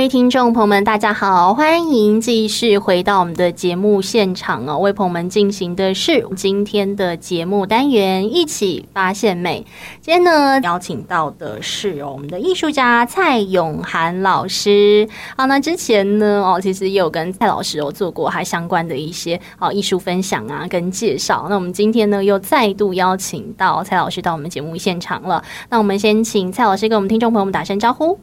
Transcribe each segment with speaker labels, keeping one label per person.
Speaker 1: 各位听众朋友们，大家好，欢迎继续回到我们的节目现场哦。为朋友们进行的是今天的节目单元，一起发现美。今天呢，邀请到的是我们的艺术家蔡永涵老师。好，那之前呢，哦，其实也有跟蔡老师有做过还相关的一些哦艺术分享啊，跟介绍。那我们今天呢，又再度邀请到蔡老师到我们节目现场了。那我们先请蔡老师跟我们听众朋友们打声招呼。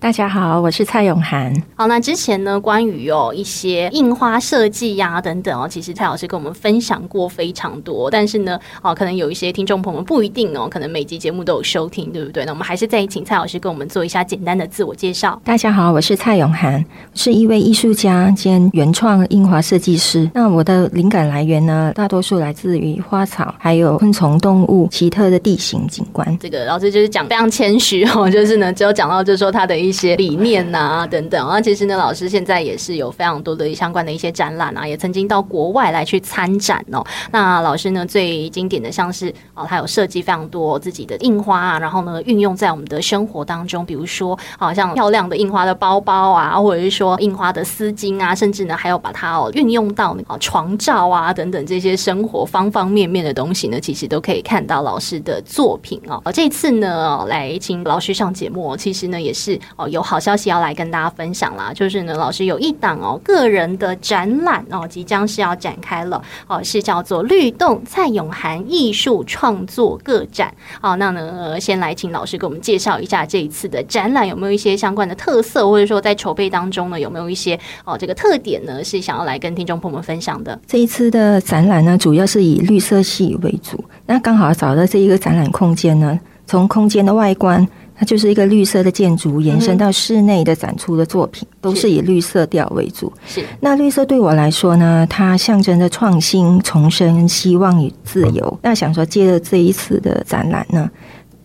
Speaker 2: 大家好，我是蔡永涵。
Speaker 1: 好，那之前呢，关于哦一些印花设计呀等等哦，其实蔡老师跟我们分享过非常多。但是呢，哦，可能有一些听众朋友们不一定哦，可能每集节目都有收听，对不对？那我们还是再请蔡老师跟我们做一下简单的自我介绍。
Speaker 2: 大家好，我是蔡永涵，是一位艺术家兼原创印花设计师。那我的灵感来源呢，大多数来自于花草，还有昆虫、动物、奇特的地形景观。
Speaker 1: 这个老师就是讲非常谦虚哦，就是呢，只有讲到就是说他的。一一些理念呐、啊、等等，那其实呢，老师现在也是有非常多的相关的一些展览啊，也曾经到国外来去参展哦。那老师呢，最经典的像是哦，他有设计非常多自己的印花啊，然后呢，运用在我们的生活当中，比如说好像漂亮的印花的包包啊，或者是说印花的丝巾啊，甚至呢，还有把它哦运用到那个床罩啊等等这些生活方方面面的东西呢，其实都可以看到老师的作品哦。这次呢，来请老师上节目，其实呢也是。哦，有好消息要来跟大家分享啦，就是呢，老师有一档哦个人的展览哦，即将是要展开了哦，是叫做“律动蔡永涵艺术创作个展”。好，那呢，先来请老师给我们介绍一下这一次的展览有没有一些相关的特色，或者说在筹备当中呢，有没有一些哦这个特点呢，是想要来跟听众朋友们分享的？
Speaker 2: 这一次的展览呢，主要是以绿色系为主，那刚好找到这一个展览空间呢，从空间的外观。它就是一个绿色的建筑，延伸到室内的展出的作品，嗯、都是以绿色调为主。是，那绿色对我来说呢，它象征着创新、重生、希望与自由。那想说，借着这一次的展览呢，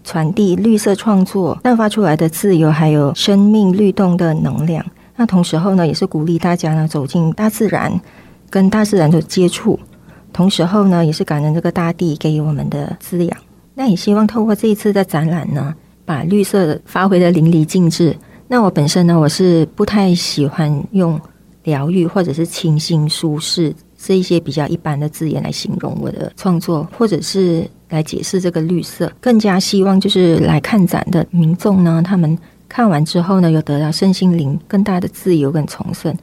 Speaker 2: 传递绿色创作散发出来的自由，还有生命律动的能量。那同时候呢，也是鼓励大家呢走进大自然，跟大自然的接触。同时候呢，也是感恩这个大地给予我们的滋养。那也希望透过这一次的展览呢。把绿色发挥得淋漓尽致。那我本身呢，我是不太喜欢用疗愈或者是清新舒适这一些比较一般的字眼来形容我的创作，或者是来解释这个绿色。更加希望就是来看展的民众呢，他们看完之后呢，有得到身心灵更大的自由跟重生，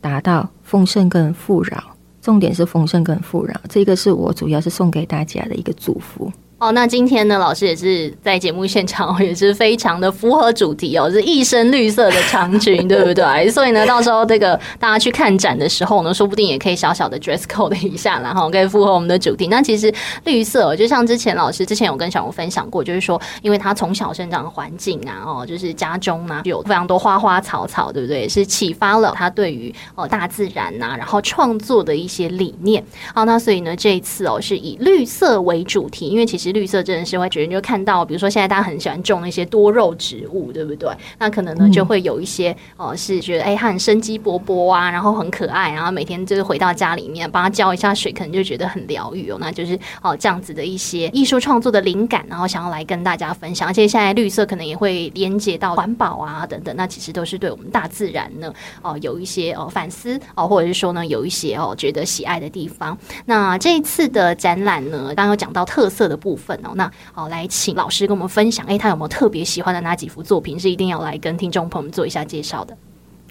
Speaker 2: 达到丰盛跟富饶。重点是丰盛跟富饶，这个是我主要是送给大家的一个祝福。
Speaker 1: 哦，那今天呢，老师也是在节目现场，也是非常的符合主题哦，是一身绿色的长裙，对不对？所以呢，到时候这个大家去看展的时候呢，说不定也可以小小的 dress code 一下，然后可以符合我们的主题。那其实绿色，就像之前老师之前有跟小吴分享过，就是说，因为他从小生长的环境啊，哦，就是家中啊，有非常多花花草草，对不对？也是启发了他对于哦大自然呐、啊，然后创作的一些理念。好，那所以呢，这一次哦，是以绿色为主题，因为其实。绿色真的是会觉得，你就看到，比如说现在大家很喜欢种那些多肉植物，对不对？那可能呢就会有一些哦、呃，是觉得哎，它很生机勃勃啊，然后很可爱，然后每天就是回到家里面帮它浇一下水，可能就觉得很疗愈哦。那就是哦、呃、这样子的一些艺术创作的灵感，然后想要来跟大家分享。而且现在绿色可能也会连接到环保啊等等，那其实都是对我们大自然呢哦、呃、有一些哦、呃、反思哦、呃，或者是说呢有一些哦、呃、觉得喜爱的地方。那这一次的展览呢，刚刚有讲到特色的部分。份哦，那好，来请老师跟我们分享，哎，他有没有特别喜欢的哪几幅作品是一定要来跟听众朋友们做一下介绍的？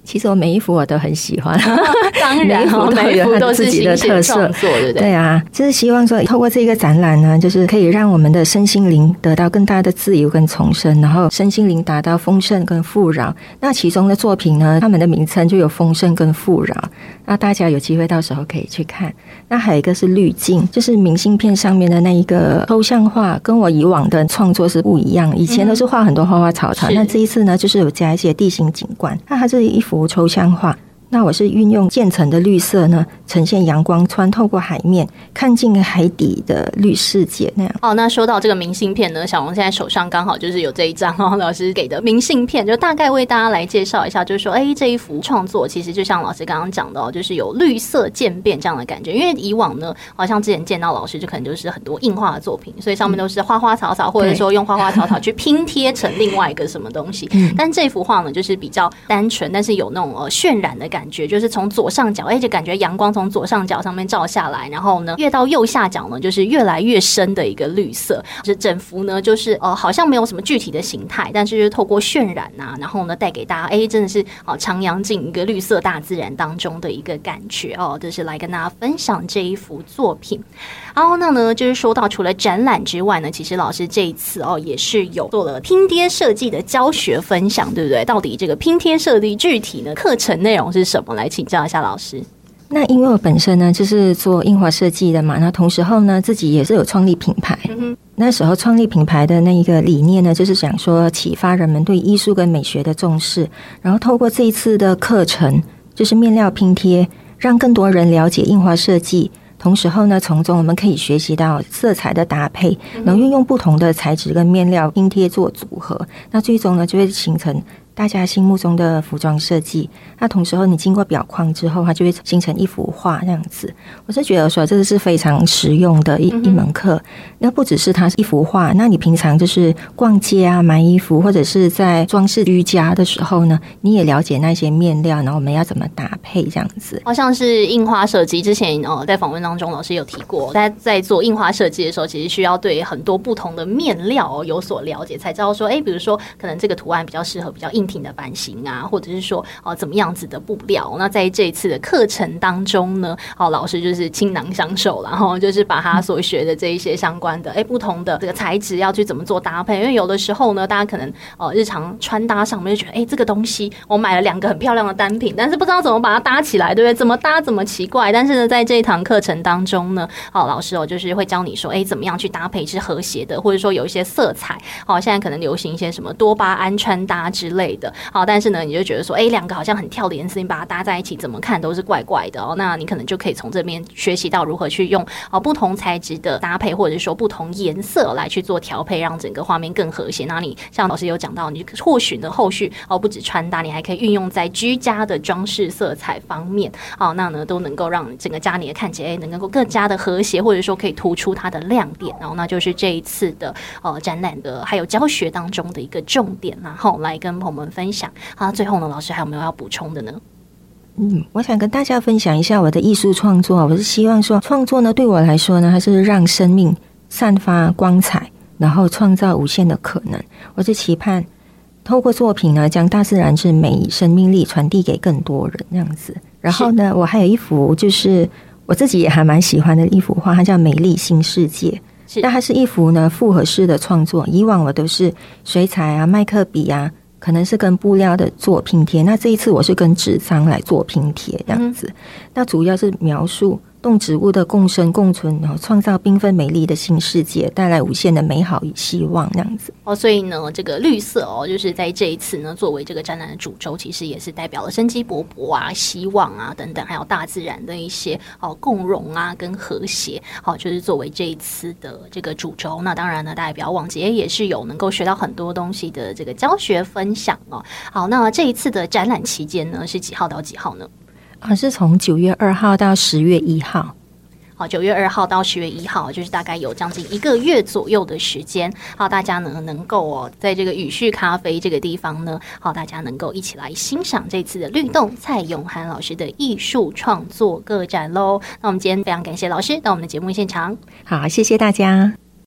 Speaker 2: 其实我每一幅我都很喜欢，
Speaker 1: 当然，每一幅都有自己的特色，对不对？
Speaker 2: 对啊，就是希望说透过这个展览呢，就是可以让我们的身心灵得到更大的自由跟重生，然后身心灵达到丰盛跟富饶。那其中的作品呢，他们的名称就有丰盛跟富饶。那大家有机会到时候可以去看。那还有一个是滤镜，就是明信片上面的那一个抽象画，跟我以往的创作是不一样。以前都是画很多花花草草，嗯、那这一次呢，就是有加一些地形景观。那它这一幅抽象画，那我是运用渐层的绿色呢，呈现阳光穿透过海面，看进海底的绿世界那样。
Speaker 1: 哦，那说到这个明信片呢，小龙现在手上刚好就是有这一张哦，老师给的明信片，就大概为大家来介绍一下，就是说，哎，这一幅创作其实就像老师刚刚讲的哦，就是有绿色渐变这样的感觉。因为以往呢，好像之前见到老师就可能就是很多硬画的作品，所以上面都是花花草草，或者说用花花草草去拼贴成另外一个什么东西。但这幅画呢，就是比较单纯，但是有那种呃渲染的感觉。感觉就是从左上角，哎，就感觉阳光从左上角上面照下来，然后呢，越到右下角呢，就是越来越深的一个绿色。这整幅呢，就是呃，好像没有什么具体的形态，但是就透过渲染呐、啊，然后呢，带给大家，哎，真的是哦，徜徉进一个绿色大自然当中的一个感觉哦。就是来跟大家分享这一幅作品。然后那呢，就是说到除了展览之外呢，其实老师这一次哦，也是有做了拼贴设计的教学分享，对不对？到底这个拼贴设计具体呢，课程内容是？什么来请教一下老师？
Speaker 2: 那因为我本身呢就是做印花设计的嘛，那同时候呢自己也是有创立品牌。嗯，那时候创立品牌的那一个理念呢，就是想说启发人们对艺术跟美学的重视，然后透过这一次的课程，就是面料拼贴，让更多人了解印花设计。同时候呢，从中我们可以学习到色彩的搭配，能运用不同的材质跟面料拼贴做组合，那最终呢就会形成。大家心目中的服装设计，那同时候你经过裱框之后，它就会形成一幅画这样子。我是觉得说，这个是非常实用的一一门课。那不只是它是一幅画，那你平常就是逛街啊、买衣服，或者是在装饰居家的时候呢，你也了解那些面料，然后我们要怎么搭配这样子。
Speaker 1: 好像是印花设计，之前哦在访问当中老师有提过，大家在做印花设计的时候，其实需要对很多不同的面料有所了解，才知道说，哎，比如说可能这个图案比较适合比较硬。挺的版型啊，或者是说哦，怎么样子的布料？那在这一次的课程当中呢，哦，老师就是倾囊相授，然后就是把他所学的这一些相关的，哎，不同的这个材质要去怎么做搭配？因为有的时候呢，大家可能哦，日常穿搭上面就觉得，哎，这个东西我买了两个很漂亮的单品，但是不知道怎么把它搭起来，对不对？怎么搭怎么奇怪。但是呢，在这一堂课程当中呢，哦，老师哦，就是会教你说，哎，怎么样去搭配是和谐的，或者说有一些色彩。哦，现在可能流行一些什么多巴胺穿搭之类。的好，但是呢，你就觉得说，哎，两个好像很跳的颜色，你把它搭在一起，怎么看都是怪怪的哦。那你可能就可以从这边学习到如何去用哦不同材质的搭配，或者是说不同颜色来去做调配，让整个画面更和谐。那你像老师有讲到，你或许呢后续哦不止穿搭，你还可以运用在居家的装饰色彩方面。好，那呢都能够让整个家里看起来能够更加的和谐，或者说可以突出它的亮点。然后那就是这一次的呃展览的还有教学当中的一个重点。然后来跟朋友们。分享好，最后呢，老师还有没有要补充的呢？
Speaker 2: 嗯，我想跟大家分享一下我的艺术创作。我是希望说，创作呢，对我来说呢，它是让生命散发光彩，然后创造无限的可能。我是期盼透过作品呢，将大自然之美、生命力传递给更多人，这样子。然后呢，我还有一幅，就是我自己也还蛮喜欢的一幅画，它叫《美丽新世界》。那它是一幅呢复合式的创作。以往我都是水彩啊、麦克笔啊。可能是跟布料的做拼贴，那这一次我是跟纸张来做拼贴这样子，那主要是描述。动植物的共生共存，然后创造缤纷美丽的新世界，带来无限的美好与希望，这样子
Speaker 1: 哦。所以呢，这个绿色哦，就是在这一次呢，作为这个展览的主轴，其实也是代表了生机勃勃啊、希望啊等等，还有大自然的一些哦共融啊跟和谐。好，就是作为这一次的这个主轴。那当然呢，大家不要忘记，也是有能够学到很多东西的这个教学分享哦。好，那这一次的展览期间呢，是几号到几号呢？
Speaker 2: 而是从九月二号到十月一号，
Speaker 1: 好，九月二号到十月一号，就是大概有将近一个月左右的时间。好，大家呢能够哦，在这个语序咖啡这个地方呢，好，大家能够一起来欣赏这次的律动蔡永涵老师的艺术创作个展喽。那我们今天非常感谢老师到我们的节目现场，
Speaker 2: 好，谢谢大家。